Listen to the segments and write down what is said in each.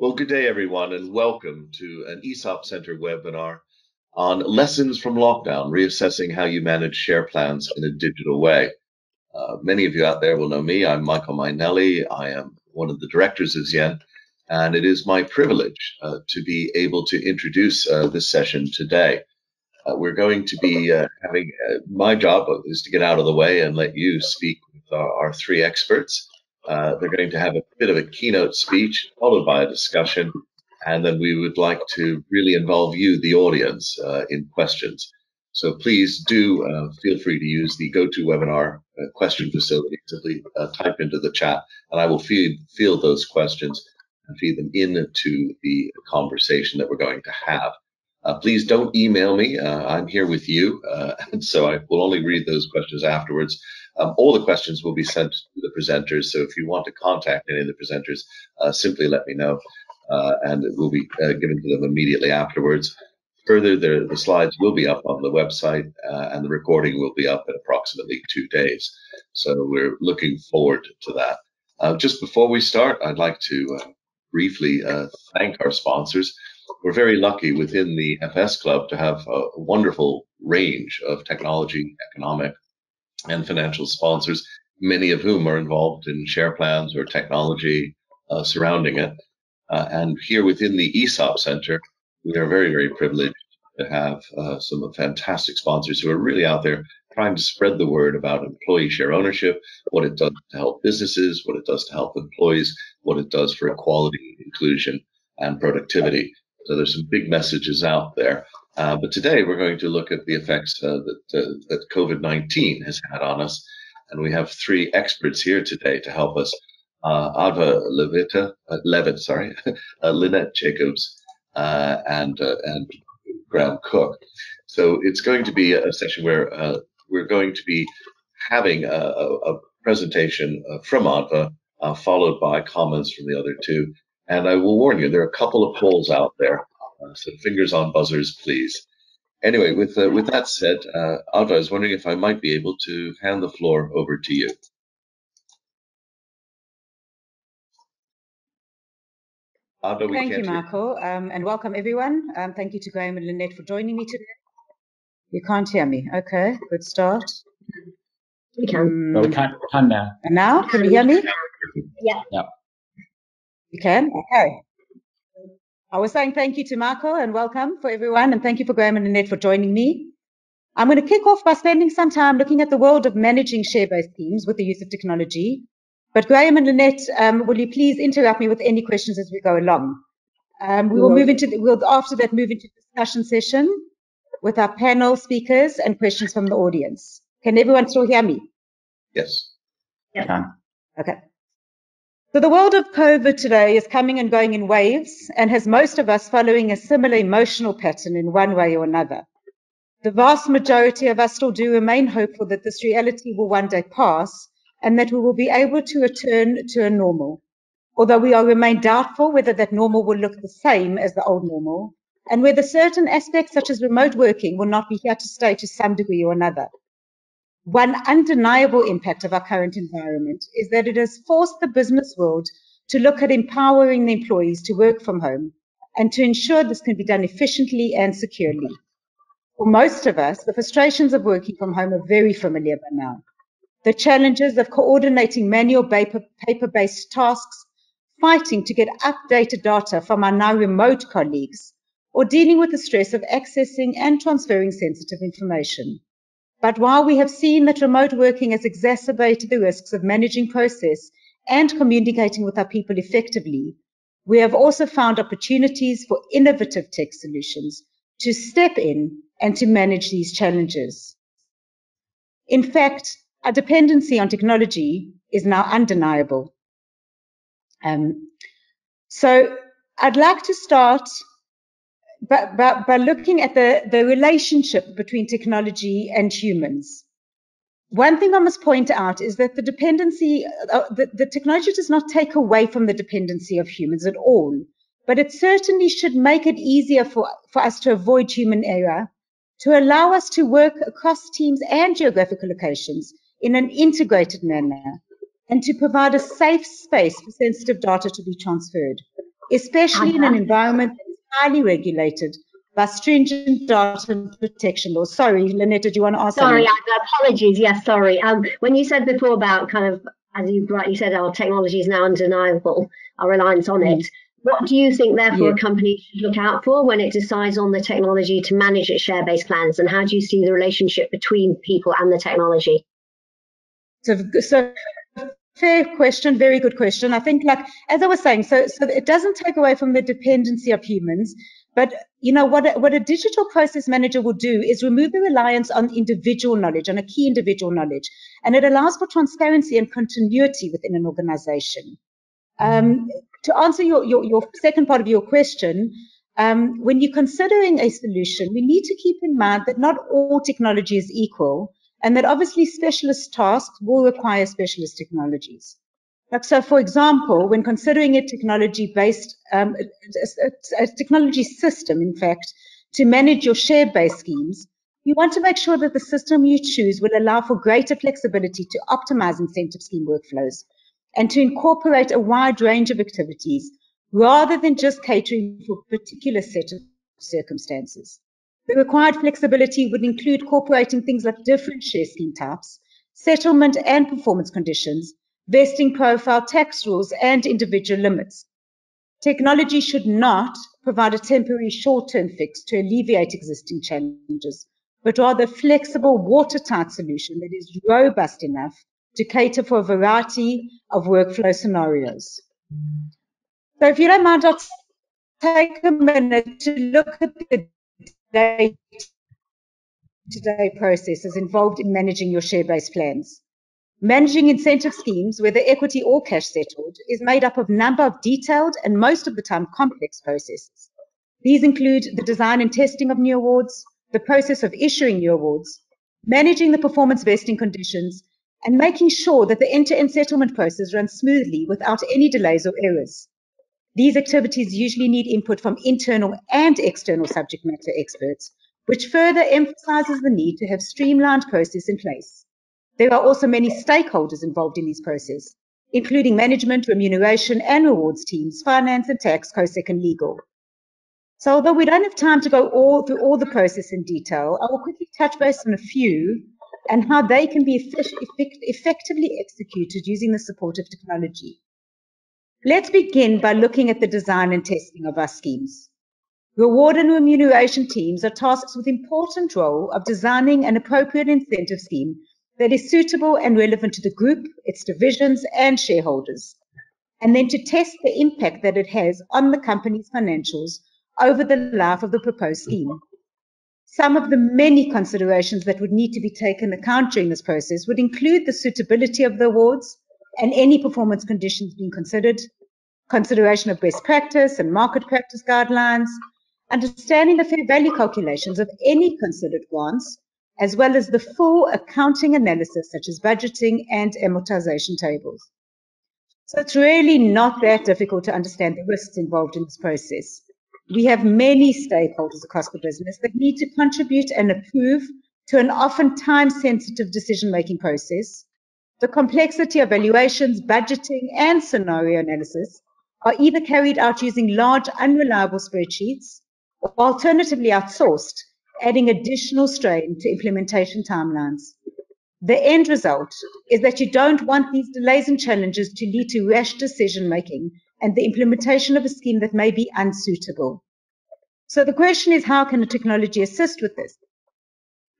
Well, good day, everyone, and welcome to an ESOP Center webinar on lessons from lockdown, reassessing how you manage share plans in a digital way. Uh, many of you out there will know me. I'm Michael Mainelli. I am one of the directors of Z/Yen, and it is my privilege uh, to be able to introduce uh, this session today. Uh, we're going to be uh, having uh, my job is to get out of the way and let you speak with our, our three experts. Uh, they're going to have a bit of a keynote speech followed by a discussion. And then we would like to really involve you, the audience, uh, in questions. So please do uh, feel free to use the GoToWebinar uh, question facility. Simply uh, type into the chat, and I will feed, field those questions and feed them into the conversation that we're going to have. Uh, please don't email me. Uh, I'm here with you, uh, and so I will only read those questions afterwards. Um, all the questions will be sent to the presenters. So if you want to contact any of the presenters, uh, simply let me know, uh, and it will be uh, given to them immediately afterwards. Further, the, the slides will be up on the website, and the recording will be up in approximately two days. So we're looking forward to that. just before we start, I'd like to briefly thank our sponsors we're very lucky within the FS Club to have a wonderful range of technology, economic, and financial sponsors, many of whom are involved in share plans or technology uh, surrounding it. Uh, and here within the ESOP Center, we are very, very privileged to have uh, some fantastic sponsors who are really out there trying to spread the word about employee share ownership, what it does to help businesses, what it does to help employees, what it does for equality, inclusion, and productivity. So there's some big messages out there. Uh, but today we're going to look at the effects uh, that uh, that COVID-19 has had on us, and we have three experts here today to help us. Uh, Adva Levita, uh, Lewitte, sorry, uh, Lynette Jacobs, and and Graeme Cook. So it's going to be a session where we're going to be having a, a presentation from Adva, followed by comments from the other two, and I will warn you, there are a couple of polls out there. Uh, so fingers on buzzers, please. Anyway, with uh, with that said, uh, Adva, I was wondering if I might be able to hand the floor over to you. Alva, thank you, Michael, um, and welcome everyone. Um, thank you to Graeme and Lynette for joining me today. You can't hear me. Okay, good start. We can. Um, no, we can't, can now. And now, can you hear me? Yeah. Yeah. You can? Okay. I was saying thank you to Marco and welcome for everyone, and thank you for Graeme and Annette for joining me. I'm going to kick off by spending some time looking at the world of managing share-based teams with the use of technology. But Graeme and Lynette, um, will you please interrupt me with any questions as we go along? Um, we will move into, the, we'll after that move into discussion session with our panel speakers and questions from the audience. Can everyone still hear me? Yes. Yeah. Okay. So the world of COVID today is coming and going in waves and has most of us following a similar emotional pattern in one way or another. The vast majority of us still do remain hopeful that this reality will one day pass and that we will be able to return to a normal. Although we are remain doubtful whether that normal will look the same as the old normal and whether certain aspects such as remote working will not be here to stay to some degree or another. One undeniable impact of our current environment is that it has forced the business world to look at empowering the employees to work from home and to ensure this can be done efficiently and securely. For most of us, the frustrations of working from home are very familiar by now. The challenges of coordinating manual paper-based tasks, fighting to get updated data from our now remote colleagues, or dealing with the stress of accessing and transferring sensitive information. But while we have seen that remote working has exacerbated the risks of managing process and communicating with our people effectively, we have also found opportunities for innovative tech solutions to step in and to manage these challenges. In fact, our dependency on technology is now undeniable. Um, so I'd like to start but, but by looking at the, the relationship between technology and humans. One thing I must point out is that the dependency, uh, the, the technology does not take away from the dependency of humans at all, but it certainly should make it easier for, for us to avoid human error, to allow us to work across teams and geographical locations in an integrated manner, and to provide a safe space for sensitive data to be transferred. especially in an environment that is highly regulated by stringent data protection laws. Sorry, Lynette, did you want to ask? Sorry, apologies. Yes, sorry. Um, when you said before about kind of, as you rightly said, our technology is now undeniable, our reliance on mm. it. What do you think, therefore, yeah. a company should look out for when it decides on the technology to manage its share-based plans, and how do you see the relationship between people and the technology? So, so fair question, very good question. I think, like as I was saying, so so it doesn't take away from the dependency of humans, but you know what? A, what a digital process manager will do is remove the reliance on individual knowledge, on a key individual knowledge, and it allows for transparency and continuity within an organization. Um, to answer your, your, your second part of your question, um, when you're considering a solution, we need to keep in mind that not all technology is equal and that obviously specialist tasks will require specialist technologies. Like so, for example, when considering a technology-based, um, a, a, technology system, in fact, to manage your share-based schemes, you want to make sure that the system you choose will allow for greater flexibility to optimize incentive scheme workflows and to incorporate a wide range of activities rather than just catering for a particular set of circumstances. The required flexibility would include incorporating things like different share scheme types, settlement and performance conditions, vesting profile, tax rules, and individual limits. Technology should not provide a temporary short-term fix to alleviate existing challenges, but rather a flexible, watertight solution that is robust enough to cater for a variety of workflow scenarios. So if you don't mind, I'll take a minute to look at the day-to-day processes involved in managing your share-based plans. Managing incentive schemes, whether equity or cash settled, is made up of a number of detailed and most of the time complex processes. These include the design and testing of new awards, the process of issuing new awards, managing the performance vesting conditions, and making sure that the end-to-end settlement process runs smoothly without any delays or errors. These activities usually need input from internal and external subject matter experts, which further emphasizes the need to have streamlined process in place. There are also many stakeholders involved in these processes, including management, remuneration, and rewards teams, finance and tax, COSEC, and legal. So although we don't have time to go all through all the process in detail, I will quickly touch base on a few and how they can be effectively executed using the support of technology. Let's begin by looking at the design and testing of our schemes. Reward and remuneration teams are tasked with important role of designing an appropriate incentive scheme that is suitable and relevant to the group, its divisions, and shareholders, and then to test the impact that it has on the company's financials over the life of the proposed scheme. Some of the many considerations that would need to be taken account during this process would include the suitability of the awards and any performance conditions being considered, consideration of best practice and market practice guidelines, understanding the fair value calculations of any considered grants, as well as the full accounting analysis such as budgeting and amortization tables. So it's really not that difficult to understand the risks involved in this process. We have many stakeholders across the business that need to contribute and approve to an often time sensitive decision making process. The complexity of valuations, budgeting, and scenario analysis are either carried out using large unreliable spreadsheets or alternatively outsourced, adding additional strain to implementation timelines. The end result is that you don't want these delays and challenges to lead to rash decision making and the implementation of a scheme that may be unsuitable. So the question is, how can a technology assist with this?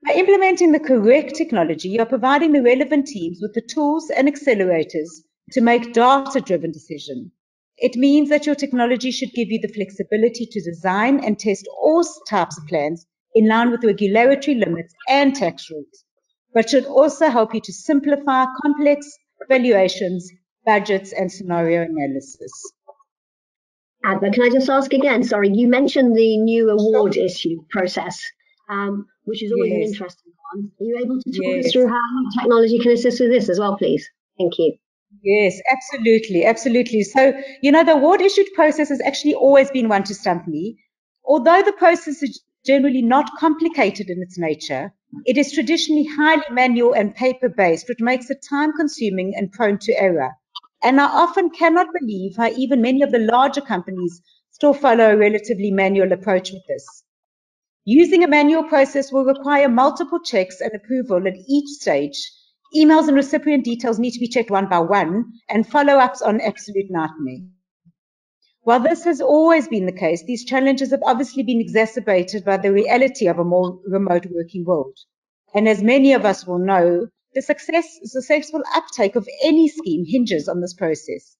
By implementing the correct technology, you're providing the relevant teams with the tools and accelerators to make data-driven decisions. It means that your technology should give you the flexibility to design and test all types of plans in line with regulatory limits and tax rules, but should also help you to simplify complex valuations budgets, and scenario analysis. Adva, can I just ask again? Sorry, you mentioned the new award issue process, um, which is always yes. an interesting one. Are you able to talk yes. us through how technology can assist with this as well, please? Thank you. Yes, absolutely, absolutely. So, you know, the award issued process has actually always been one to stump me. Although the process is generally not complicated in its nature, it is traditionally highly manual and paper based, which makes it time consuming and prone to error. And I often cannot believe how even many of the larger companies still follow a relatively manual approach with this. Using a manual process will require multiple checks and approval at each stage. Emails and recipient details need to be checked one by one, and follow-ups on absolute nightmare. While this has always been the case, these challenges have obviously been exacerbated by the reality of a more remote working world. And as many of us will know, the success, successful uptake of any scheme hinges on this process.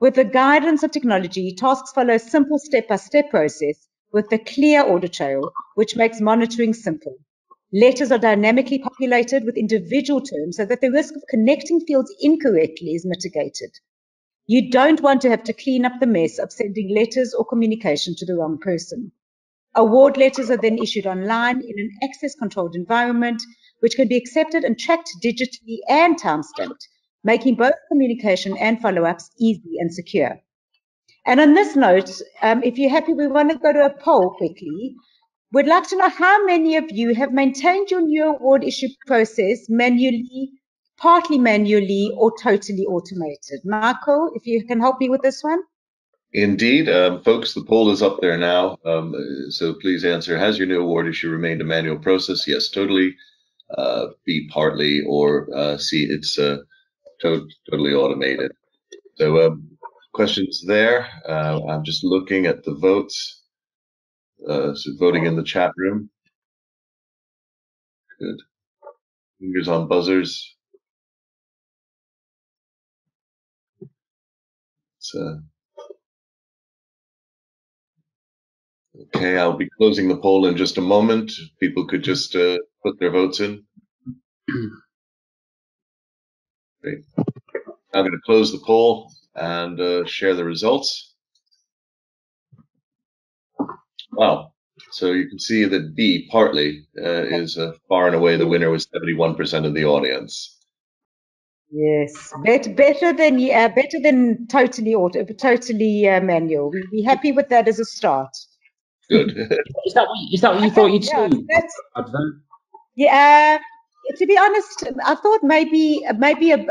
With the guidance of technology, tasks follow a simple step-by-step process with a clear audit trail, which makes monitoring simple. Letters are dynamically populated with individual terms so that the risk of connecting fields incorrectly is mitigated. You don't want to have to clean up the mess of sending letters or communication to the wrong person. Award letters are then issued online in an access controlled environment, which can be accepted and tracked digitally and time-stamped, making both communication and follow-ups easy and secure. And on this note, um, if you're happy, we want to go to a poll quickly. We'd like to know how many of you have maintained your new award issue process manually partly manually or totally automated. Marco, if you can help me with this one. Indeed, um, folks, the poll is up there now. Um, so please answer: Has your new award issue remained a manual process? Yes, totally. Uh, B, partly, or uh, C, it's uh, to- totally automated. So um, questions there. Uh, I'm just looking at the votes. Uh, so voting in the chat room. Good. Fingers on buzzers. uh, okay, I'll be closing the poll in just a moment. People could just uh, put their votes in. Great. I'm going to close the poll and uh, share the results. Wow. So you can see that B, partly, uh, is uh, far and away the winner with 71% of the audience. Yes, better better than uh, better than totally auto, totally uh, manual. We be happy with that as a start. Good. is that what, is that what you thought you'd yeah, see? Yeah. Uh, to be honest, I thought maybe maybe a,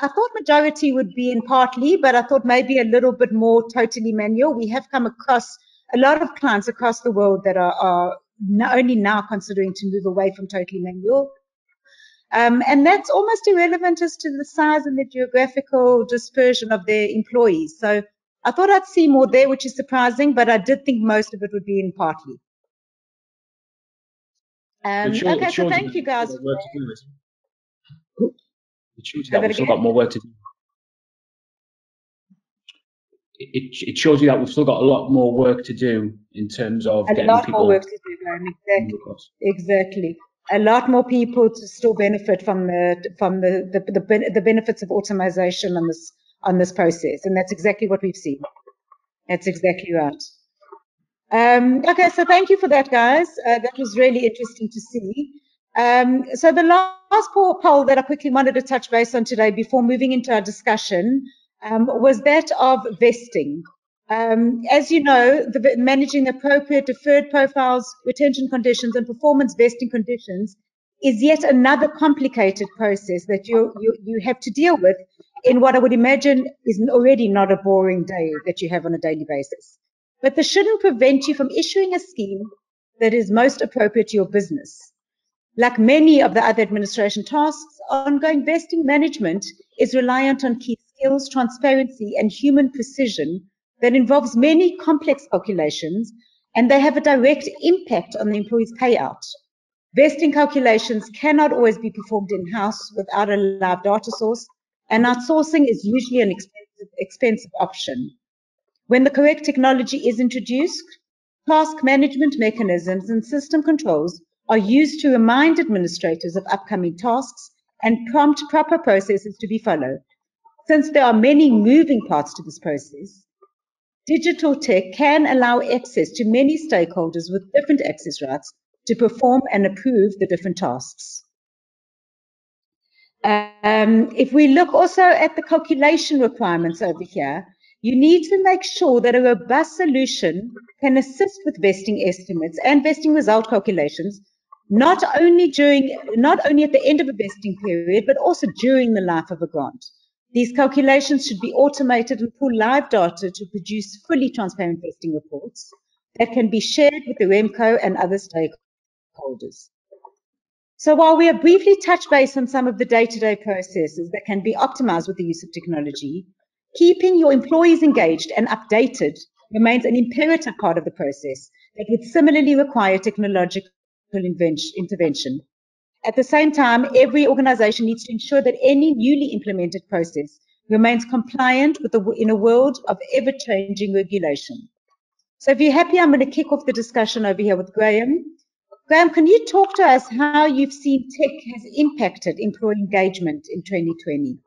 I thought majority would be in partly, but I thought maybe a little bit more totally manual. We have come across a lot of clients across the world that are, are only now considering to move away from totally manual. Um, and that's almost irrelevant as to the size and the geographical dispersion of their employees. So I thought I'd see more there, which is surprising, but I did think most of it would be in partly. Um, shows, okay, so thank you guys. Work to do, it shows you that we've still got more work to do. It, it shows you that we've still got a lot more work to do in terms of a lot more work to do, exactly. Exactly a lot more people to still benefit from the from the the, the, the benefits of automation on this on this process, and that's exactly what we've seen. That's exactly right. Um, okay, so thank you for that, guys. Uh, that was really interesting to see. Um, so the last poll that I quickly wanted to touch base on today before moving into our discussion um, was that of vesting. Um, as you know, the, managing the appropriate deferred profiles, retention conditions, and performance vesting conditions is yet another complicated process that you, you, you have to deal with in what I would imagine is already not a boring day that you have on a daily basis. But this shouldn't prevent you from issuing a scheme that is most appropriate to your business. Like many of the other administration tasks, ongoing vesting management is reliant on key skills, transparency, and human precision that involves many complex calculations and they have a direct impact on the employee's payout. Vesting calculations cannot always be performed in-house without a live data source, and outsourcing is usually an expensive, expensive option. When the correct technology is introduced, task management mechanisms and system controls are used to remind administrators of upcoming tasks and prompt proper processes to be followed. Since there are many moving parts to this process, Digital tech can allow access to many stakeholders with different access rights to perform and approve the different tasks. Um, if we look also at the calculation requirements over here, you need to make sure that a robust solution can assist with vesting estimates and vesting result calculations, not only during, not only at the end of a vesting period, but also during the life of a grant. These calculations should be automated and pull live data to produce fully transparent vesting reports that can be shared with the REMCO and other stakeholders. So while we have briefly touched base on some of the day-to-day processes that can be optimized with the use of technology, keeping your employees engaged and updated remains an imperative part of the process that would similarly require technological intervention. At the same time, every organization needs to ensure that any newly implemented process remains compliant with the, in a world of ever-changing regulation. So if you're happy, I'm going to kick off the discussion over here with Graeme. Graeme, can you talk to us how you've seen tech has impacted employee engagement in 2020?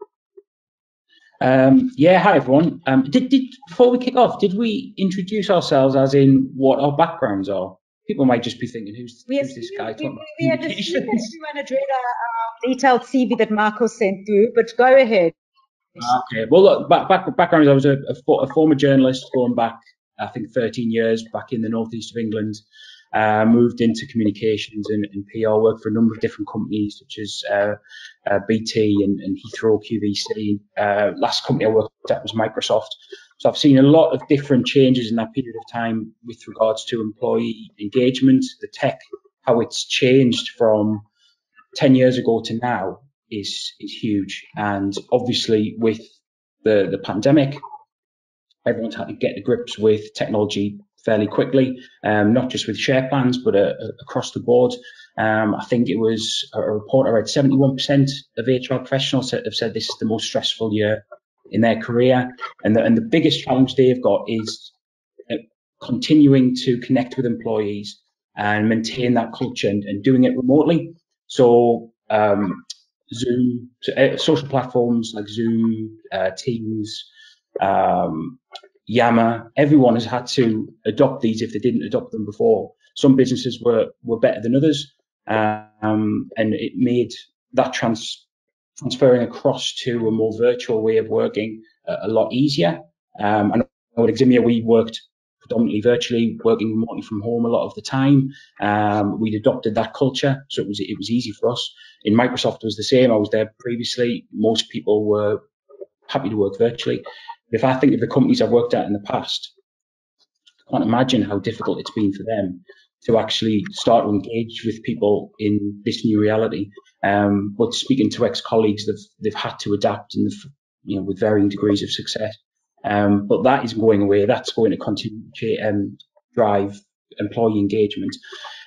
Um, yeah, hi everyone. Um, did, did before we kick off, did we introduce ourselves as in what our backgrounds are? People might just be thinking, "Who's, we who's this guy?" We, we, we had assumed everyone had read our, our detailed CV that Marco sent through, but go ahead. Okay. Well, look, back, back, background. I was a, a, a former journalist going back, I think, 13 years back in the northeast of England. Uh, moved into communications and, and, PR, worked for a number of different companies such as uh, uh, BT and, and, Heathrow QVC. Uh, last company I worked at was Microsoft. So I've seen a lot of different changes in that period of time with regards to employee engagement, the tech, how it's changed from 10 years ago to now is is huge. And obviously with the, the pandemic, everyone's had to get to grips with technology fairly quickly, um, not just with share plans, but uh, uh across the board. Um, I think it was a report I read 71% of HR professionals have said this is the most stressful year in their career. And the, and the biggest challenge they've got is uh, continuing to connect with employees and maintain that culture and, and doing it remotely. So, um, Zoom, so, uh, social platforms like Zoom, uh, Teams, um, Yammer, everyone has had to adopt these if they didn't adopt them before. Some businesses were, were better than others, um, and it made that trans, transferring across to a more virtual way of working uh, a lot easier. Um, and at Eximia, we worked predominantly virtually, working remotely from home a lot of the time. Um, we'd adopted that culture, so it was it was easy for us. In Microsoft, it was the same. I was there previously. Most people were happy to work virtually. If I think of the companies I've worked at in the past, I can't imagine how difficult it's been for them to actually start to engage with people in this new reality. Um, but speaking to ex-colleagues, they've they've had to adapt and you know with varying degrees of success. Um, but that isn't going away. That's going to continue to um, drive employee engagement.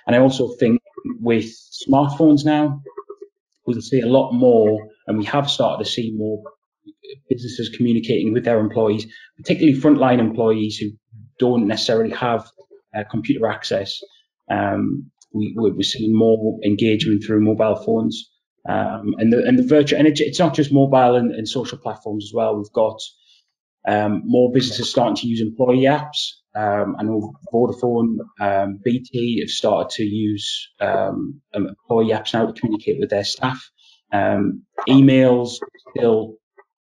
And I also think with smartphones now, we'll see a lot more, and we have started to see more businesses communicating with their employees, particularly frontline employees who don't necessarily have uh, computer access. Um, we, we're seeing more engagement through mobile phones. Um, and the and the virtual and it, it's not just mobile and, and, social platforms as well. We've got um, more businesses starting to use employee apps. Um, I know Vodafone, um, BT have started to use um, employee apps now to communicate with their staff. Um, emails still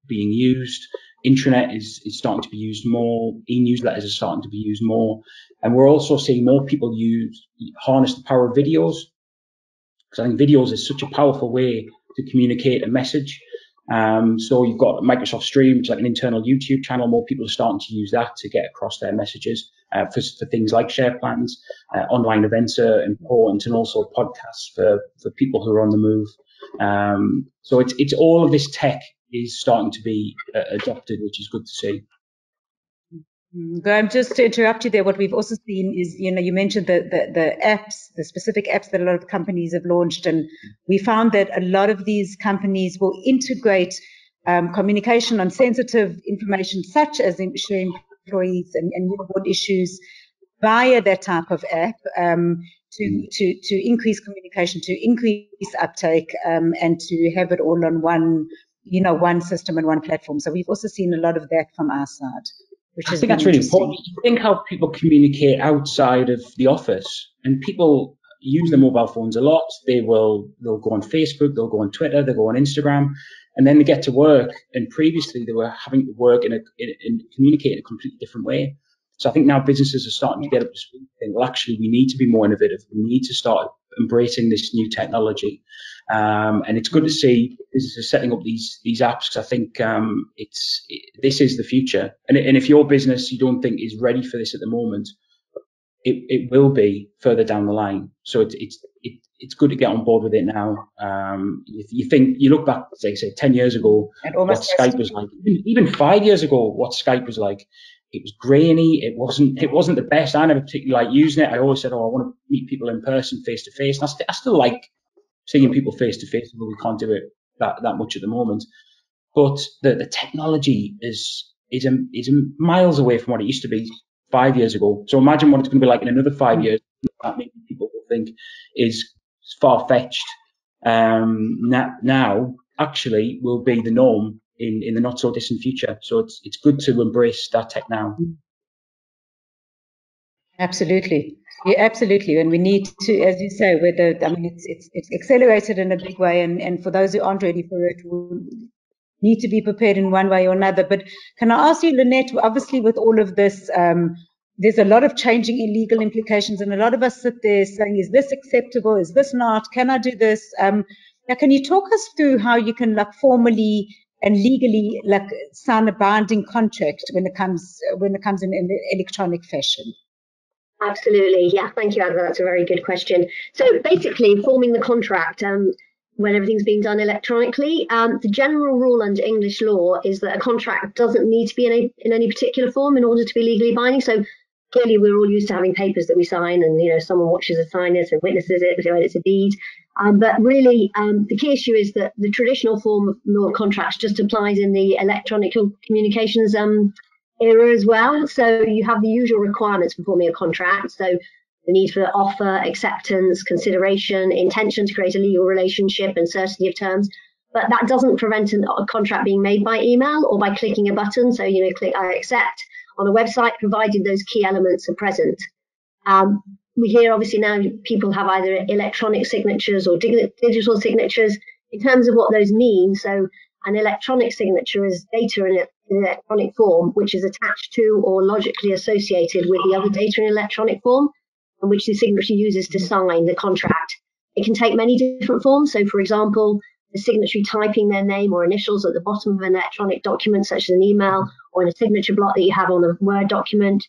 being used. Intranet is, is starting to be used more. E-newsletters are starting to be used more. And we're also seeing more people use, harness the power of videos. Because I think videos is such a powerful way to communicate a message. Um, so you've got Microsoft Stream, which is like an internal YouTube channel. More people are starting to use that to get across their messages uh, for, for things like share plans. Uh, online events are important, and also podcasts for, for people who are on the move. Um, so it's it's all of this tech is starting to be uh, adopted, which is good to see. I'm just to interrupt you there. What we've also seen is, you know, you mentioned the, the, the apps, the specific apps that a lot of companies have launched, and we found that a lot of these companies will integrate um, communication on sensitive information, such as employees and, and board issues, via that type of app um, to, mm. to to increase communication, to increase uptake, um, and to have it all on one you know, one system and one platform. So we've also seen a lot of that from our side. Which I think that's really important. Think how people communicate outside of the office, and people use their mobile phones a lot. They will they'll go on Facebook, they'll go on Twitter, they'll go on Instagram, and then they get to work. And previously they were having to work in a in, in communicate in a completely different way. So I think now businesses are starting to get up to speed. Think, well, actually, we need to be more innovative. We need to start embracing this new technology. Um, and it's good to see businesses setting up these these apps because I think um, it's it, this is the future. And, and if your business you don't think is ready for this at the moment, it, it will be further down the line. So it's it's it, it's good to get on board with it now. Um, if you think you look back, say say ten years ago, what Skype was like, even five years ago, what Skype was like, it was grainy. It wasn't it wasn't the best. I never particularly like using it. I always said, oh, I want to meet people in person, face to face. And I, st- I still like seeing people face to face, but we can't do it that, that much at the moment. But the, the technology is is a, is miles away from what it used to be five years ago. So imagine what it's going to be like in another five years. That maybe people will think is far fetched. Um, now, actually will be the norm in, in the not so distant future. So it's it's good to embrace that tech now. Absolutely. Yeah, absolutely. And we need to, as you say, whether I mean it's it's it's accelerated in a big way and, and for those who aren't ready for it need to be prepared in one way or another. But can I ask you, Lynette, obviously with all of this, um, there's a lot of changing illegal implications, and a lot of us sit there saying, is this acceptable? Is this not? Can I do this? Um, now, can you talk us through how you can like formally and legally like sign a binding contract when it comes when it comes in, in electronic fashion? Absolutely, yeah. Thank you. That's a very good question. So basically, forming the contract, um, when everything's being done electronically. Um, the general rule under English law is that a contract doesn't need to be in, a, in any particular form in order to be legally binding. So clearly, we're all used to having papers that we sign, and you know, someone watches us sign it and witnesses it, so it's a deed. Um, but really, um, the key issue is that the traditional form of law contracts just applies in the electronic communications um, era as well. So you have the usual requirements for forming a contract. So the need for offer, acceptance, consideration, intention to create a legal relationship, and certainty of terms. But that doesn't prevent a contract being made by email or by clicking a button. So, you know, click I accept on a website, provided those key elements are present. Um, we hear obviously now people have either electronic signatures or digital signatures. In terms of what those mean, so an electronic signature is data in, in electronic form, which is attached to or logically associated with the other data in electronic form and which the signatory uses to sign the contract. It can take many different forms. So, for example, the signatory typing their name or initials at the bottom of an electronic document, such as an email or in a signature block that you have on a Word document.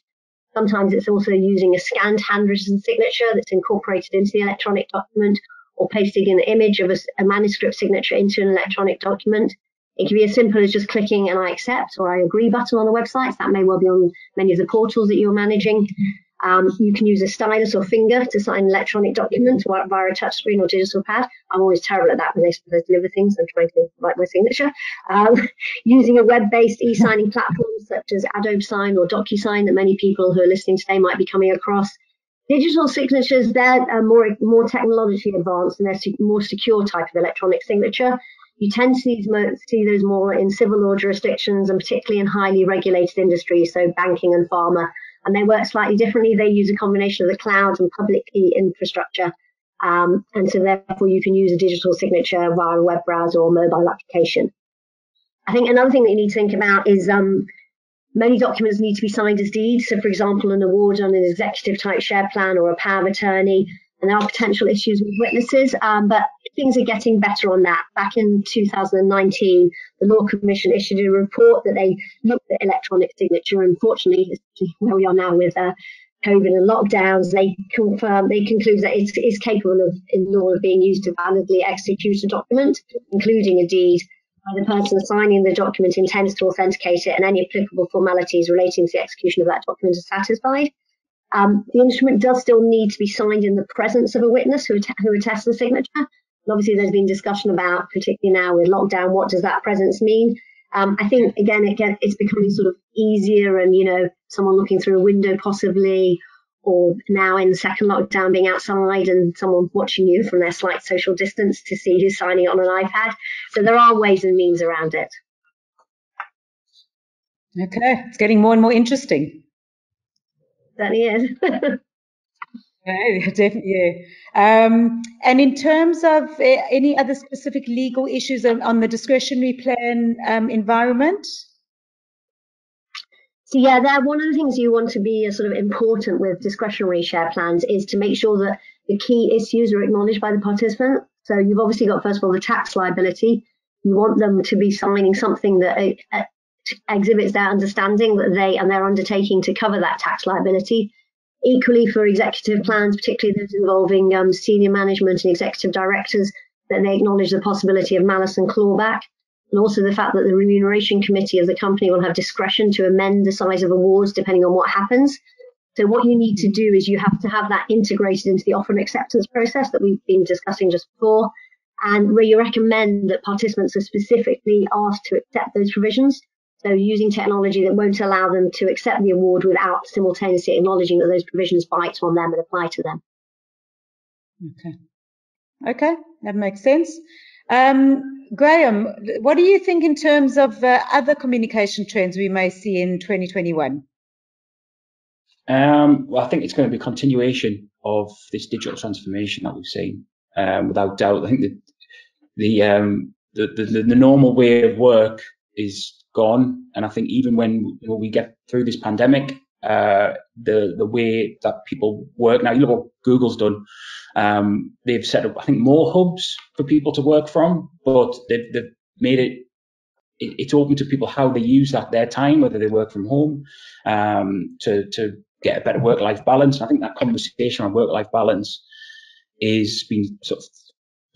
Sometimes it's also using a scanned handwritten signature that's incorporated into the electronic document or pasting an image of a, a manuscript signature into an electronic document. It can be as simple as just clicking an I accept or I agree button on the website. That may well be on many of the portals that you're managing. Um, you can use a stylus or finger to sign electronic documents via a touchscreen or digital pad. I'm always terrible at that when they deliver things. I'm trying to write my signature. Um, using a web-based e-signing platform such as Adobe Sign or DocuSign that many people who are listening today might be coming across. Digital signatures, they're more, more technologically advanced and they're more secure type of electronic signature. You tend to see, see those more in civil law jurisdictions and particularly in highly regulated industries, so banking and pharma and they work slightly differently. They use a combination of the cloud and public key infrastructure. Um, and so therefore you can use a digital signature via a web browser or mobile application. I think another thing that you need to think about is um, many documents need to be signed as deeds. So for example, an award on an executive type share plan or a power of attorney, and there are potential issues with witnesses, um, but things are getting better on that. Back in 2019, the Law Commission issued a report that they looked at electronic signature. Unfortunately, where we are now with uh, COVID and lockdowns, they confirm they conclude that it's, it's capable of in law of being used to validly execute a document, including a deed. By the person signing the document intends to authenticate it, and any applicable formalities relating to the execution of that document are satisfied. Um, the instrument does still need to be signed in the presence of a witness who, who attests the signature. And obviously, there's been discussion about, particularly now with lockdown, what does that presence mean? Um, I think again, again, it's becoming sort of easier, and you know, someone looking through a window possibly, or now in the second lockdown, being outside and someone watching you from their slight social distance to see who's signing on an iPad. So there are ways and means around it. Okay, it's getting more and more interesting. Certainly is. Yeah, definitely. Yeah. Um, and in terms of uh, any other specific legal issues on, on the discretionary plan um, environment? So yeah, that one of the things you want to be sort of important with discretionary share plans is to make sure that the key issues are acknowledged by the participant. So you've obviously got, first of all, the tax liability. You want them to be signing something that uh, exhibits their understanding that they and their undertaking to cover that tax liability. Equally for executive plans, particularly those involving um, senior management and executive directors, that they acknowledge the possibility of malus and clawback, and also the fact that the remuneration committee of the company will have discretion to amend the size of awards depending on what happens. So what you need to do is you have to have that integrated into the offer and acceptance process that we've been discussing just before, and where you recommend that participants are specifically asked to accept those provisions. So using technology that won't allow them to accept the award without simultaneously acknowledging that those provisions bite on them and apply to them. Okay. Okay, that makes sense. Um, Graeme, what do you think in terms of uh, other communication trends we may see in 2021? Um, well, I think it's going to be a continuation of this digital transformation that we've seen, um, without doubt. I think that the, um, the, the, the normal way of work is gone, and I think even when, we get through this pandemic, uh, the the way that people work now. You look what Google's done. Um, they've set up, I think, more hubs for people to work from, but they've, they've made it, it, it's open to people how they use that their time, whether they work from home, um, to to get a better work-life balance. And I think that conversation on work-life balance is being sort of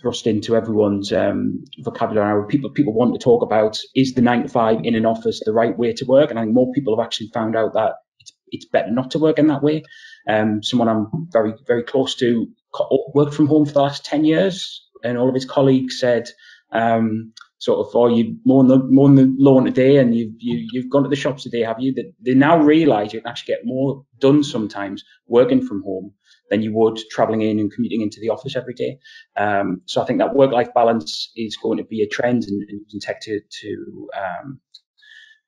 thrust into everyone's um, vocabulary. People people want to talk about is the nine to five in an office the right way to work, and I think more people have actually found out that it's it's better not to work in that way. Um, someone I'm very very close to worked from home for the last ten years, and all of his colleagues said. Um, sort of, oh, you mowing the mowing the lawn today, and you've you, you've gone to the shops today, have you? That they now realise you can actually get more done sometimes working from home than you would traveling in and commuting into the office every day. Um, so I think that work-life balance is going to be a trend in, in tech to, to um,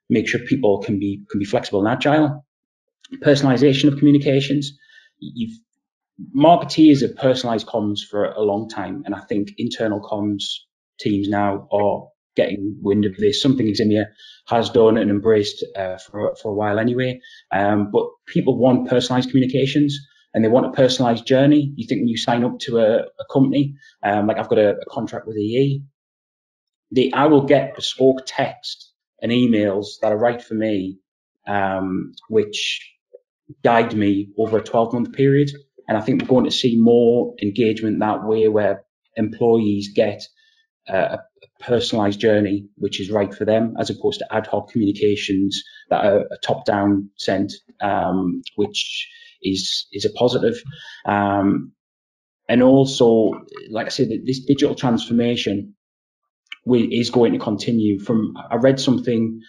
make sure people can be can be flexible and agile. Personalization of communications. You've marketeers have personalized comms for a long time, and I think internal comms teams now are getting wind of this. Something Eximia has done and embraced uh, for for a while anyway. Um, but people want personalized communications and they want a personalized journey. You think when you sign up to a, a company, um, like I've got a, a, contract with EE, I will get bespoke text and emails that are right for me, um, which guide me over a 12 month period. And I think we're going to see more engagement that way where employees get a, a personalized journey, which is right for them, as opposed to ad hoc communications that are, are top down sent, um, which is is a positive. Um, and also, like I said, this digital transformation is going to continue. From I read something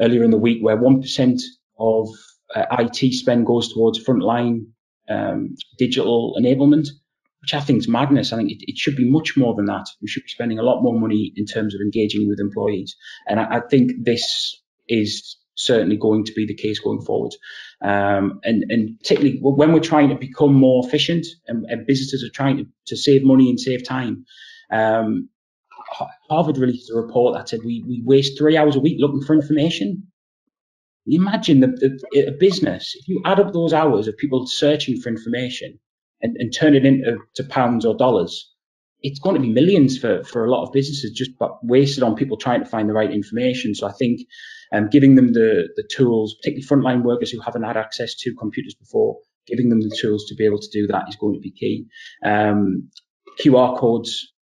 earlier in the week where one percent of uh, IT spend goes towards frontline um, digital enablement, which I think is madness. I think it, it, should be much more than that. We should be spending a lot more money in terms of engaging with employees. And I, I think this is certainly going to be the case going forward. Um, and, and particularly when we're trying to become more efficient and, and businesses are trying to, to save money and save time. Um, Harvard released a report that said we, we waste three hours a week looking for information. Imagine the, the, a business, if you add up those hours of people searching for information and, and turn it into to pounds or dollars, it's going to be millions for, for a lot of businesses just wasted on people trying to find the right information. So I think um, giving them the, the tools, particularly frontline workers who haven't had access to computers before, giving them the tools to be able to do that is going to be key. Um, QR codes,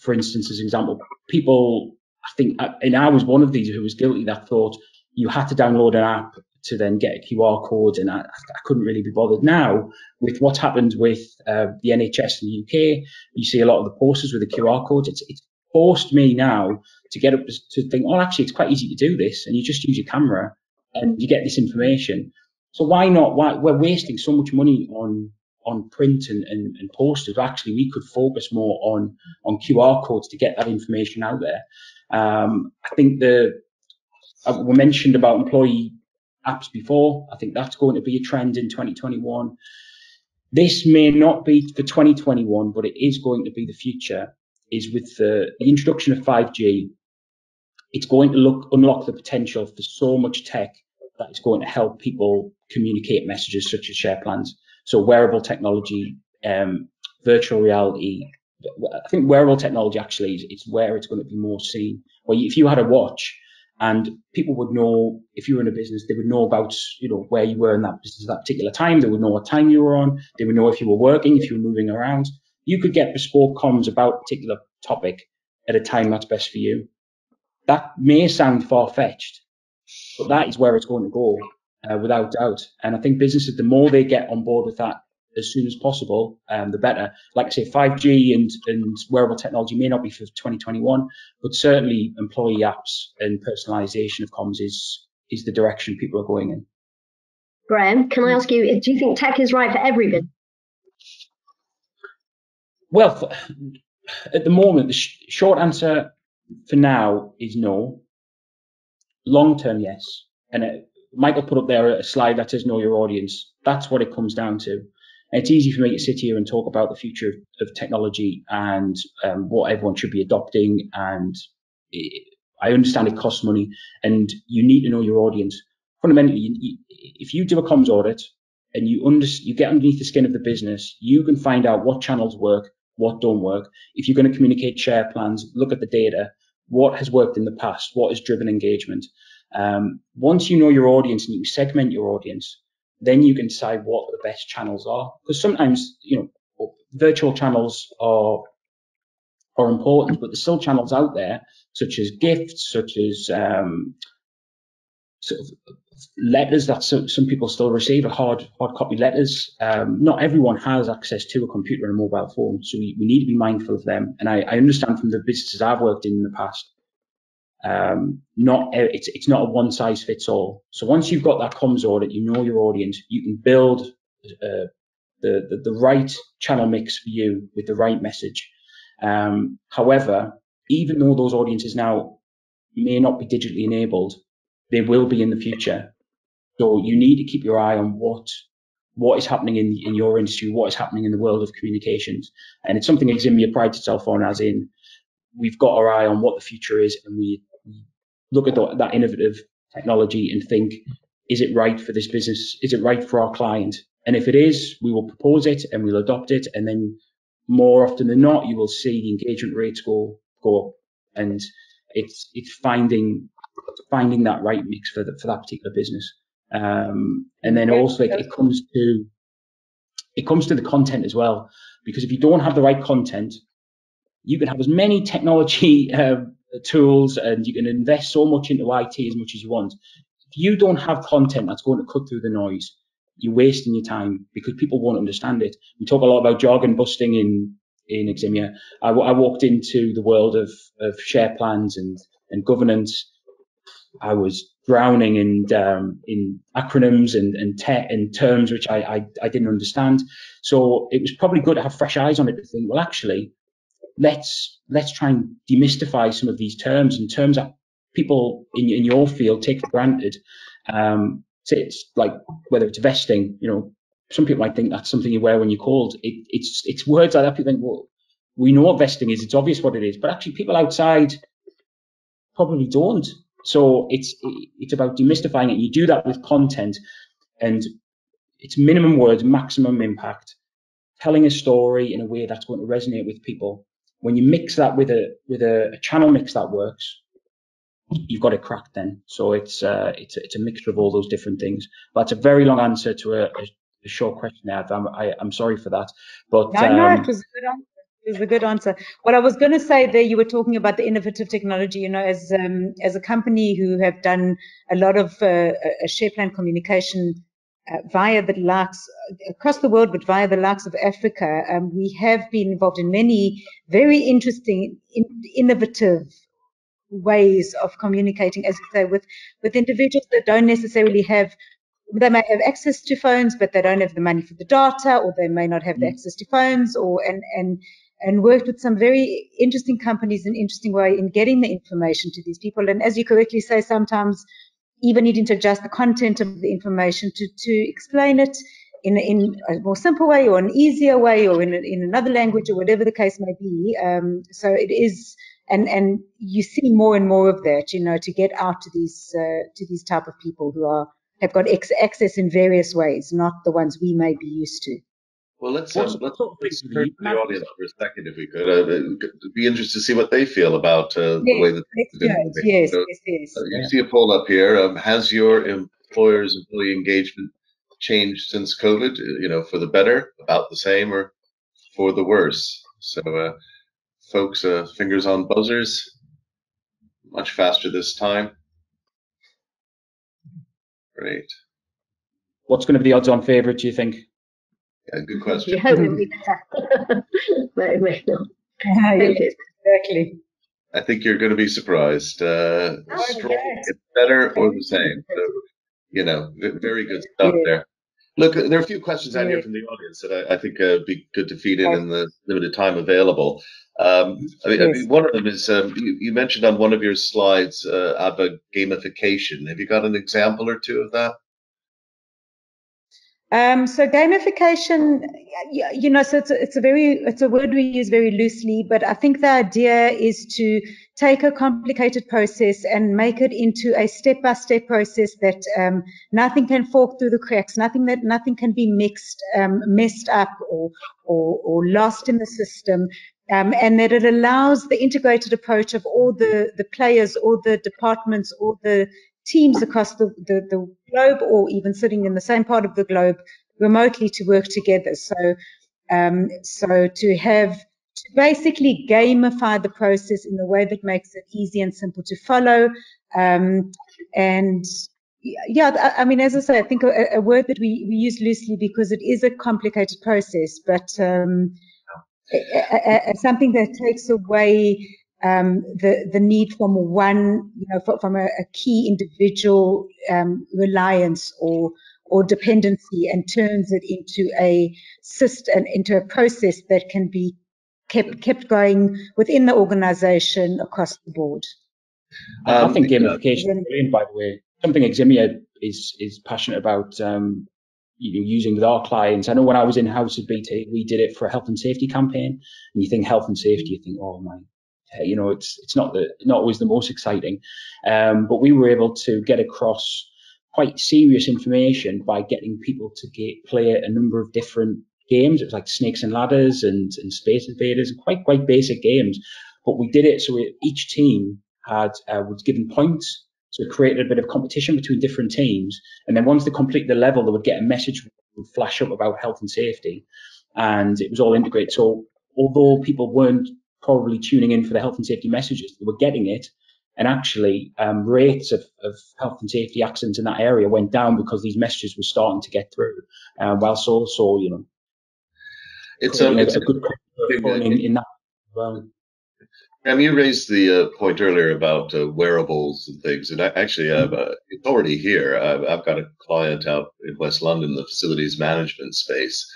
for instance, as an example, people, I think, and I was one of these who was guilty that thought you had to download an app to then get a QR code, and I, I couldn't really be bothered. Now, with what's happened with uh, the NHS in the UK, you see a lot of the posters with the QR codes. It's, it's forced me now to get up to think, oh, actually, it's quite easy to do this, and you just use your camera and you get this information. So why not? Why we're wasting so much money on on print and, and, and posters? Actually, we could focus more on on QR codes to get that information out there. Um, I think the uh, we mentioned about employee apps before. I think that's going to be a trend in 2021. This may not be for 2021, but it is going to be the future. Is with the, the introduction of 5G, it's going to look unlock the potential for so much tech that is going to help people communicate messages such as share plans. So wearable technology, um, virtual reality. I think wearable technology actually is, where it's going to be more seen. Well, if you had a watch and people would know if you were in a business, they would know about you know where you were in that business at that particular time. They would know what time you were on. They would know if you were working, if you were moving around. You could get bespoke comms about a particular topic at a time that's best for you. That may sound far fetched, but that is where it's going to go uh, without doubt. And I think businesses, the more they get on board with that as soon as possible, um, the better. Like I say, 5G and, and wearable technology may not be for 2021, but certainly employee apps and personalization of comms is, is the direction people are going in. Graeme, can I ask you, do you think tech is right for every business? Well, at the moment, the sh- short answer for now is no. Long term, yes. And it, uh, Michael put up there a slide that says know your audience. That's what it comes down to. And it's easy for me to sit here and talk about the future of, of technology and um, what everyone should be adopting. And it, I understand it costs money, and you need to know your audience. Fundamentally, you, you, if you do a comms audit and you under, you get underneath the skin of the business, you can find out what channels work, what don't work. If you're going to communicate share plans, look at the data. What has worked in the past? What has driven engagement? Um, once you know your audience and you segment your audience, then you can decide what the best channels are. Because sometimes, you know, virtual channels are are important, but there's still channels out there such as gifts, such as um, sort of letters that some, people still receive, hard hard copy letters. Um, not everyone has access to a computer and a mobile phone, so we, we need to be mindful of them. And I, I understand from the businesses I've worked in in the past um, not it's it's not a one size fits all. So once you've got that comms audit, you know your audience, you can build uh, the, the, the right channel mix for you with the right message. Um, however, even though those audiences now may not be digitally enabled, they will be in the future. So you need to keep your eye on what what is happening in in your industry, what is happening in the world of communications, and it's something Eximia prides itself on, as in we've got our eye on what the future is, and we look at the, that innovative technology and think, is it right for this business? Is it right for our client? And if it is, we will propose it and we'll adopt it. And then more often than not, you will see the engagement rates go go up. And it's it's finding finding that right mix for the, for that particular business. Um, and then also it, it comes to it comes to the content as well, because if you don't have the right content, you can have as many technology uh, tools and you can invest so much into IT as much as you want. If you don't have content that's going to cut through the noise, you're wasting your time because people won't understand it. We talk a lot about jargon busting in in Eximia. I, I walked into the world of, of share plans and, and governance. I was drowning in um, in acronyms and and, te- and terms which I, I, I didn't understand. So it was probably good to have fresh eyes on it to think, well, actually, let's let's try and demystify some of these terms and terms that people in, in your field take for granted. Um, so it's like whether it's vesting, you know, some people might think that's something you wear when you're cold. It, it's it's words like that. People think, well, we know what vesting is. It's obvious what it is, but actually, people outside probably don't. So it's it's about demystifying it. You do that with content, and it's minimum words, maximum impact. Telling a story in a way that's going to resonate with people when you mix that with a with a, a channel mix that works, you've got it cracked then. So it's uh, it's a, it's a mixture of all those different things. But it's a very long answer to a, a, a short question. There, I'm I, am i am sorry for that. But no, um, no, it was a good answer. It was a good answer. What I was going to say there, you were talking about the innovative technology. You know, as um, as a company who have done a lot of uh, share plan communication uh, via the likes across the world, but via the likes of Africa, um, we have been involved in many very interesting, in, innovative ways of communicating, as you say, with with individuals that don't necessarily have. They may have access to phones, but they don't have the money for the data, or they may not have the mm. access to phones, or and and and worked with some very interesting companies in an interesting way in getting the information to these people. And as you correctly say, sometimes even needing to adjust the content of the information to, to explain it in, in a more simple way or an easier way or in, in another language or whatever the case may be. Um, so it is, and, and you see more and more of that, you know, to get out to these, uh, to these type of people who are, have got ex- access in various ways, not the ones we may be used to. Well, let's um, let's, let's turn to the audience for a second, if we could. Uh, it'd be interested to see what they feel about uh, yes, the way that yes, yes, so, yes, yes. Uh, you yeah. see a poll up here. Um, has your employer's employee engagement changed since COVID? Uh, you know, for the better, about the same, or for the worse? So, uh, folks, uh, fingers on buzzers. Much faster this time. Great. What's going to be the odds-on favourite? Do you think? Yeah, good question. You hope it'll be better. but it may not. exactly. I think you're going to be surprised. Uh, oh, strong, yes. better or the same. So, you know, very good stuff yeah. there. Look, there are a few questions out here from the audience that I, I think uh, would be good to feed in in the limited time available. Um, I, mean, yes. I, mean, one of them is um, you, you, mentioned on one of your slides uh, about gamification. Have you got an example or two of that? Um, so gamification, you know, so it's a, it's a very, it's a word we use very loosely, but I think the idea is to take a complicated process and make it into a step-by-step process that um, nothing can fall through the cracks, nothing that nothing can be mixed, um, messed up, or, or, or lost in the system. Um, and that it allows the integrated approach of all the, the players, all the departments, all the teams across the, the, the, globe or even sitting in the same part of the globe remotely to work together. So, um, so to have to basically gamify the process in a way that makes it easy and simple to follow. Um, and yeah, I, I, mean, as I say, I think a, a, word that we, we use loosely because it is a complicated process, but um, a, a, something that takes away um, the the need from one, you know, from a, a key individual um, reliance or or dependency, and turns it into a system, into a process that can be kept kept going within the organisation across the board. Um, I think gamification is brilliant, by the way. Something Eximia is is passionate about. Um, you know, using with our clients. I know when I was in house at BT, we did it for a health and safety campaign. And you think health and safety, you think, oh my you know, it's it's not the not always the most exciting, um, but we were able to get across quite serious information by getting people to get, play a number of different games. It was like snakes and ladders and, and space invaders, and quite quite basic games. But we did it so we, each team had uh, was given points. So it created a bit of competition between different teams. And then once they complete the level, they would get a message would flash up about health and safety. And it was all integrated. So although people weren't probably tuning in for the health and safety messages. They were getting it. And actually, um, rates of, of, health and safety accidents in that area went down because these messages were starting to get through. Uh, whilst also, you know, it's, a, it's a, good in, in, that well. Um, you raised the uh, point earlier about uh, wearables and things, and I, actually, uh, uh it's already here. I've, I've, got a client out in West London, the facilities management space,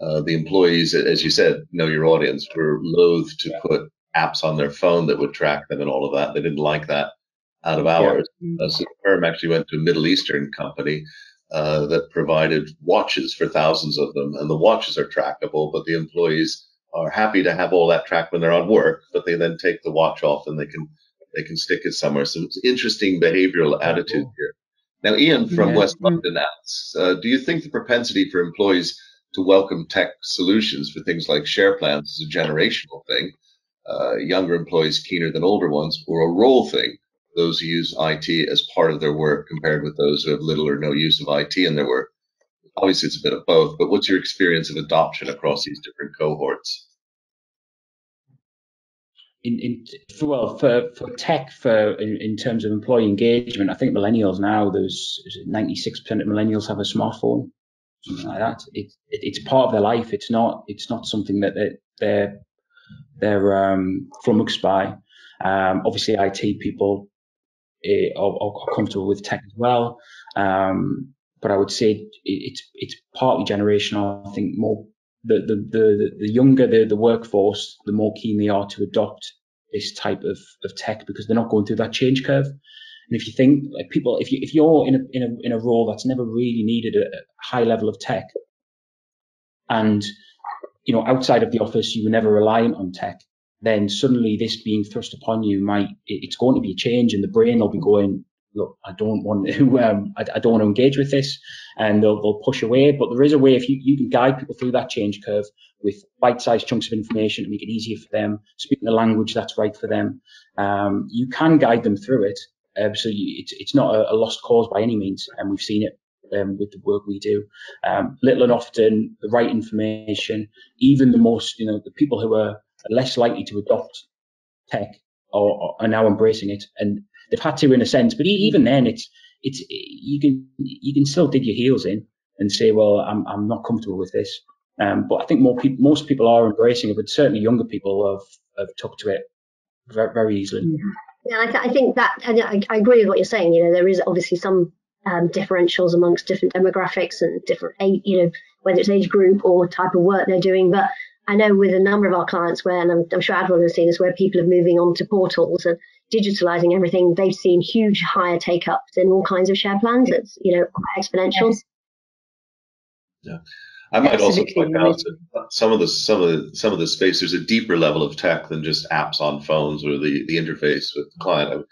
uh, the employees, as you said, know your audience, were loath to yeah. put apps on their phone that would track them and all of that. They didn't like that out of hours. Yeah. Uh, so the firm actually went to a Middle Eastern company uh, that provided watches for thousands of them, and the watches are trackable, but the employees are happy to have all that tracked when they're on work, but they then take the watch off and they can they can stick it somewhere. So it's interesting behavioral attitude here. Now, Ian from yeah. West London asks, uh, do you think the propensity for employees to welcome tech solutions for things like share plans is a generational thing. Uh, younger employees keener than older ones, or a role thing. Those who use IT as part of their work compared with those who have little or no use of IT in their work. Obviously, it's a bit of both, but what's your experience of adoption across these different cohorts? In, in well for, for tech for in, in terms of employee engagement, I think millennials now there's 96% of millennials have a smartphone something like that. It, it, it's part of their life. It's not it's not something that they're they're, they're um, flummoxed by. Um, obviously, IT people eh, are, are, comfortable with tech as well, um, but I would say it, it's it's partly generational. I think more the the the, the younger the, the workforce, the more keen they are to adopt this type of, of tech because they're not going through that change curve. And if you think like people, if you if you're in a in a in a role that's never really needed a, high level of tech, and you know outside of the office you were never reliant on tech, then suddenly this being thrust upon you might it's going to be a change, and the brain will be going, look, I don't want to, um, I, I, don't want to engage with this, and they'll, they'll push away. But there is a way if you, you can guide people through that change curve with bite-sized chunks of information to make it easier for them, speaking the language that's right for them. Um, you can guide them through it. Uh, so you, it's it's not a, a, lost cause by any means, and we've seen it um, with the work we do. Um, little and often, the right information, even the most, you know, the people who are less likely to adopt tech are, now embracing it, and they've had to in a sense. But even then, it's it's you can you can still dig your heels in and say, well, I'm I'm not comfortable with this. Um, but I think more people, most people are embracing it, but certainly younger people have have took to it very, very easily. Yeah, I, th- I think that I, I, agree with what you're saying. You know, there is obviously some um, differentials amongst different demographics and different, age, you know, whether it's age group or type of work they're doing. But I know with a number of our clients where, and I'm, I'm sure Adva has seen this, where people are moving on to portals and digitalizing everything, they've seen huge higher take ups in all kinds of share plans. It's, you know, exponential. Yeah. I might Absolutely. also point out that some of the some of the some of the space there's a deeper level of tech than just apps on phones or the the interface with the client.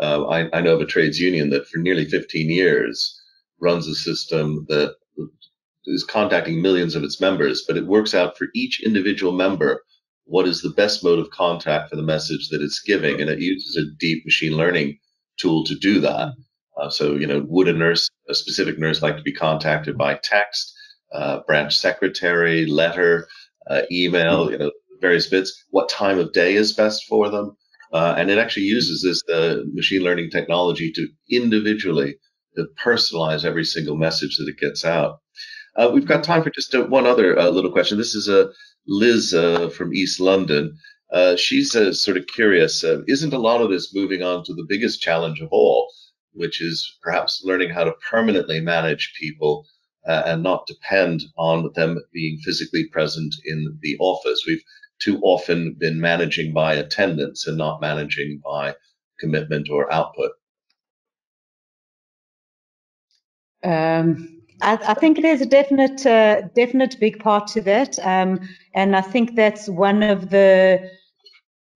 Uh, I, I know of a trades union that for nearly 15 years runs a system that is contacting millions of its members, but it works out for each individual member what is the best mode of contact for the message that it's giving, and it uses a deep machine learning tool to do that. Uh, so, you know, would a nurse, a specific nurse, like to be contacted by text, uh, branch secretary, letter, uh, email, you know, various bits? What time of day is best for them? Uh, and it actually uses this uh, machine learning technology to individually to personalize every single message that it gets out. Uh, we've got time for just uh, one other little question. This is uh, Liz from East London. she's sort of curious. isn't a lot of this moving on to the biggest challenge of all, which is perhaps learning how to permanently manage people and not depend on them being physically present in the office? We've too often been managing by attendance and not managing by commitment or output? Um, I, I, think there's a definite, uh, definite big part to that, um, and I think that's one of the,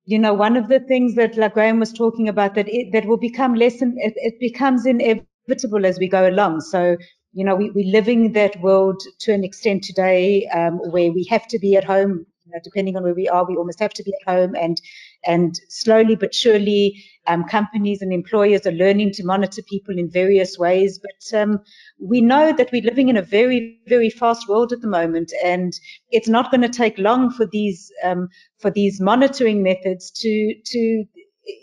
you know, one of the things that like Graeme was talking about that it, that will become less, and it, it becomes inevitable as we go along. So you know, we, we're living that world to an extent today um, where we have to be at home you know, depending on where we are, we almost have to be at home. And and slowly but surely, um, companies and employers are learning to monitor people in various ways. But um, we know that we're living in a very very fast world at the moment, and it's not going to take long for these um, for these monitoring methods to to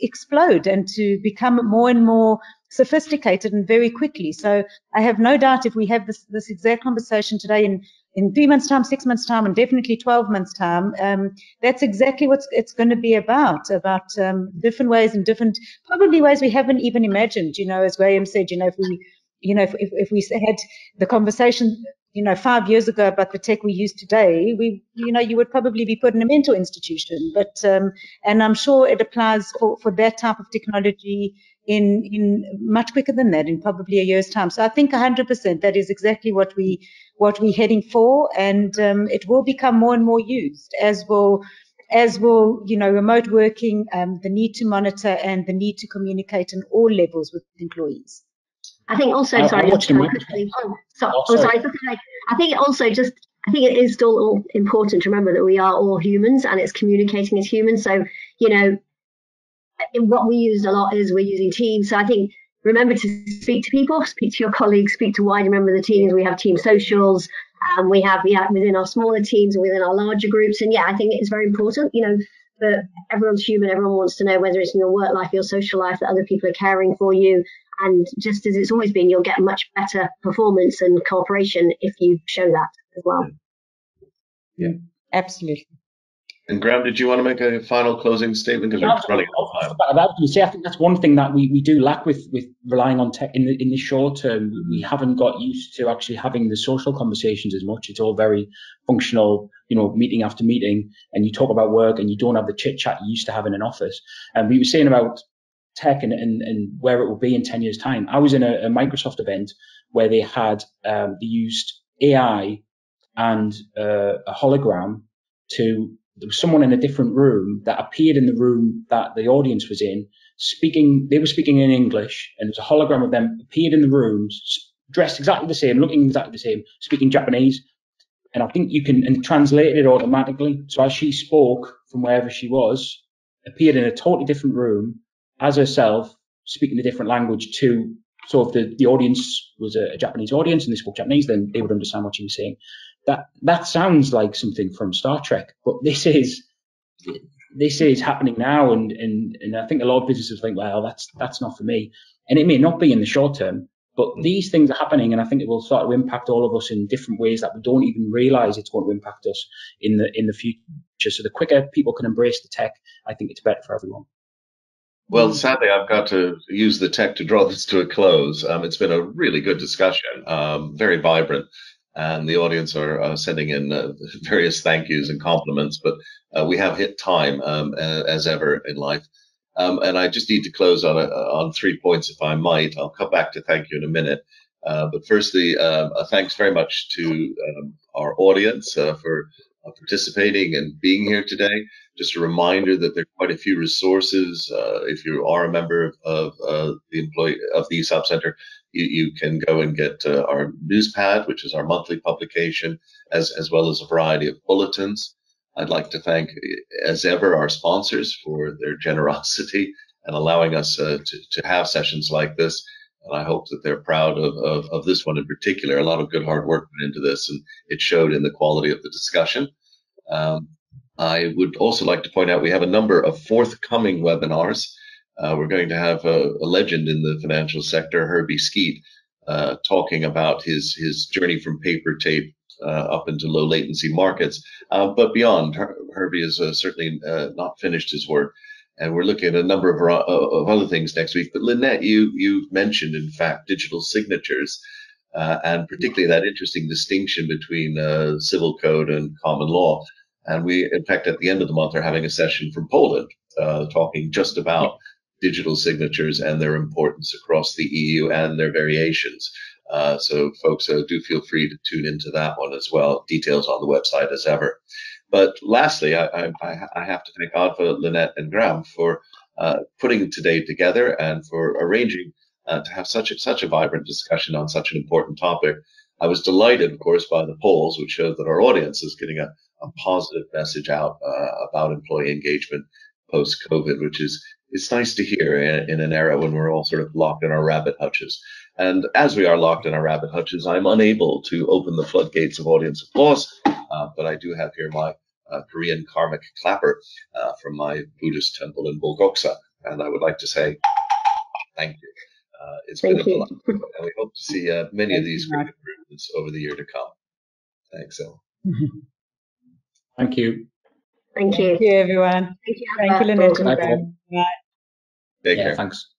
explode and to become more and more sophisticated and very quickly. So I have no doubt if we have this, this exact conversation today in in three months' time, six months' time, and definitely 12 months' time, um, that's exactly what it's going to be about, about um, different ways and different, probably ways we haven't even imagined. You know, as Graeme said, you know, if we, you know, if, if we had the conversation, you know, five years ago about the tech we use today, we, you know, you would probably be put in a mental institution. But, um, and I'm sure it applies for, for that type of technology in in much quicker than that in probably a year's time. So I think 100% that is exactly what we what we're heading for, and um, it will become more and more used as will as will you know remote working, um, the need to monitor and the need to communicate on all levels with employees. I think also I, sorry, I quickly. Oh, so, oh, oh sorry. sorry. I think also just I think it is still important to remember that we are all humans and it's communicating as humans. So you know what we use a lot is we're using Teams. So I think remember to speak to people, speak to your colleagues, speak to wider members of the teams. We have team socials, and um, we have yeah within our smaller teams and within our larger groups. And yeah, I think it's very important. You know, that everyone's human. Everyone wants to know whether it's in your work life, your social life, that other people are caring for you. And just as it's always been, you'll get much better performance and cooperation if you show that as well. Yeah, absolutely. And Graeme, did you want to make a final closing statement? Because yeah, we're running out of time. About you say, I think that's one thing that we, we do lack with, with relying on tech in the in the short term. We mm-hmm. haven't got used to actually having the social conversations as much. It's all very functional, you know, meeting after meeting, and you talk about work, and you don't have the chit chat you used to have in an office. And we were saying about tech and, and, and where it will be in 10 years time. I was in a, a Microsoft event where they had, um, they used AI and uh, a hologram to there was someone in a different room that appeared in the room that the audience was in speaking. They were speaking in English, and there's a hologram of them appeared in the rooms, dressed exactly the same, looking exactly the same, speaking Japanese. And I think you can and translate it automatically. So as she spoke from wherever she was, appeared in a totally different room as herself, speaking a different language to. So if the, the audience was a, a Japanese audience and they spoke Japanese, then they would understand what she was saying. That that sounds like something from Star Trek, but this is this is happening now, and, and and I think a lot of businesses think, well, that's that's not for me, and it may not be in the short term, but mm. these things are happening, and I think it will start to impact all of us in different ways that we don't even realize it's going to impact us in the in the future. So the quicker people can embrace the tech, I think it's better for everyone. Well, sadly, I've got to use the tech to draw this to a close. Um, it's been a really good discussion, um, very vibrant and the audience are uh, sending in uh, various thank yous and compliments. But uh, we have hit time um, as ever in life, um, and I just need to close on a, on three points, if I might. I'll come back to thank you in a minute. Uh, but firstly, um, thanks very much to um, our audience uh, for uh, participating and being here today. Just a reminder that there are quite a few resources. if you are a member of, of the employee of the ESOP Center, you, you can go and get uh, our newspad, which is our monthly publication, as, as well as a variety of bulletins. I'd like to thank, as ever, our sponsors for their generosity and allowing us uh, to, to have sessions like this. And I hope that they're proud of, of, of, this one in particular. A lot of good hard work went into this, and it showed in the quality of the discussion. Um, I would also like to point out we have a number of forthcoming webinars. Uh, we're going to have a, a, legend in the financial sector, Herbie Skeet, uh, talking about his his journey from paper tape uh, up into low latency markets. Uh, but beyond, Her- Herbie has uh, certainly uh, not finished his work, and we're looking at a number of, of other things next week. But Lynette, you you mentioned in fact digital signatures. and particularly that interesting distinction between civil code and common law. And we, in fact, at the end of the month, are having a session from Poland talking just about digital signatures and their importance across the EU and their variations. Uh, so, folks, uh, do feel free to tune into that one as well. Details on the website as ever. But lastly, I, I, I have to thank Adva, Lynette, and Graeme for uh, putting today together and for arranging uh, to have such a, such a vibrant discussion on such an important topic. I was delighted, of course, by the polls, which showed that our audience is getting a, a positive message out uh, about employee engagement post COVID, which is it's nice to hear in, in, an era when we're all sort of locked in our rabbit hutches. And as we are locked in our rabbit hutches, I'm unable to open the floodgates of audience applause, uh, but I do have here my Korean karmic clapper uh, from my Buddhist temple in Bulguksa, and I would like to say thank you. Uh, it's thank been a delight, and we hope to see uh, many thank of these great improvements over the year to come. Thanks, El. Thank you. Thank you. Thank you, everyone. Thank you, Thank you Lynette. Bye. Take yeah, care. Thanks.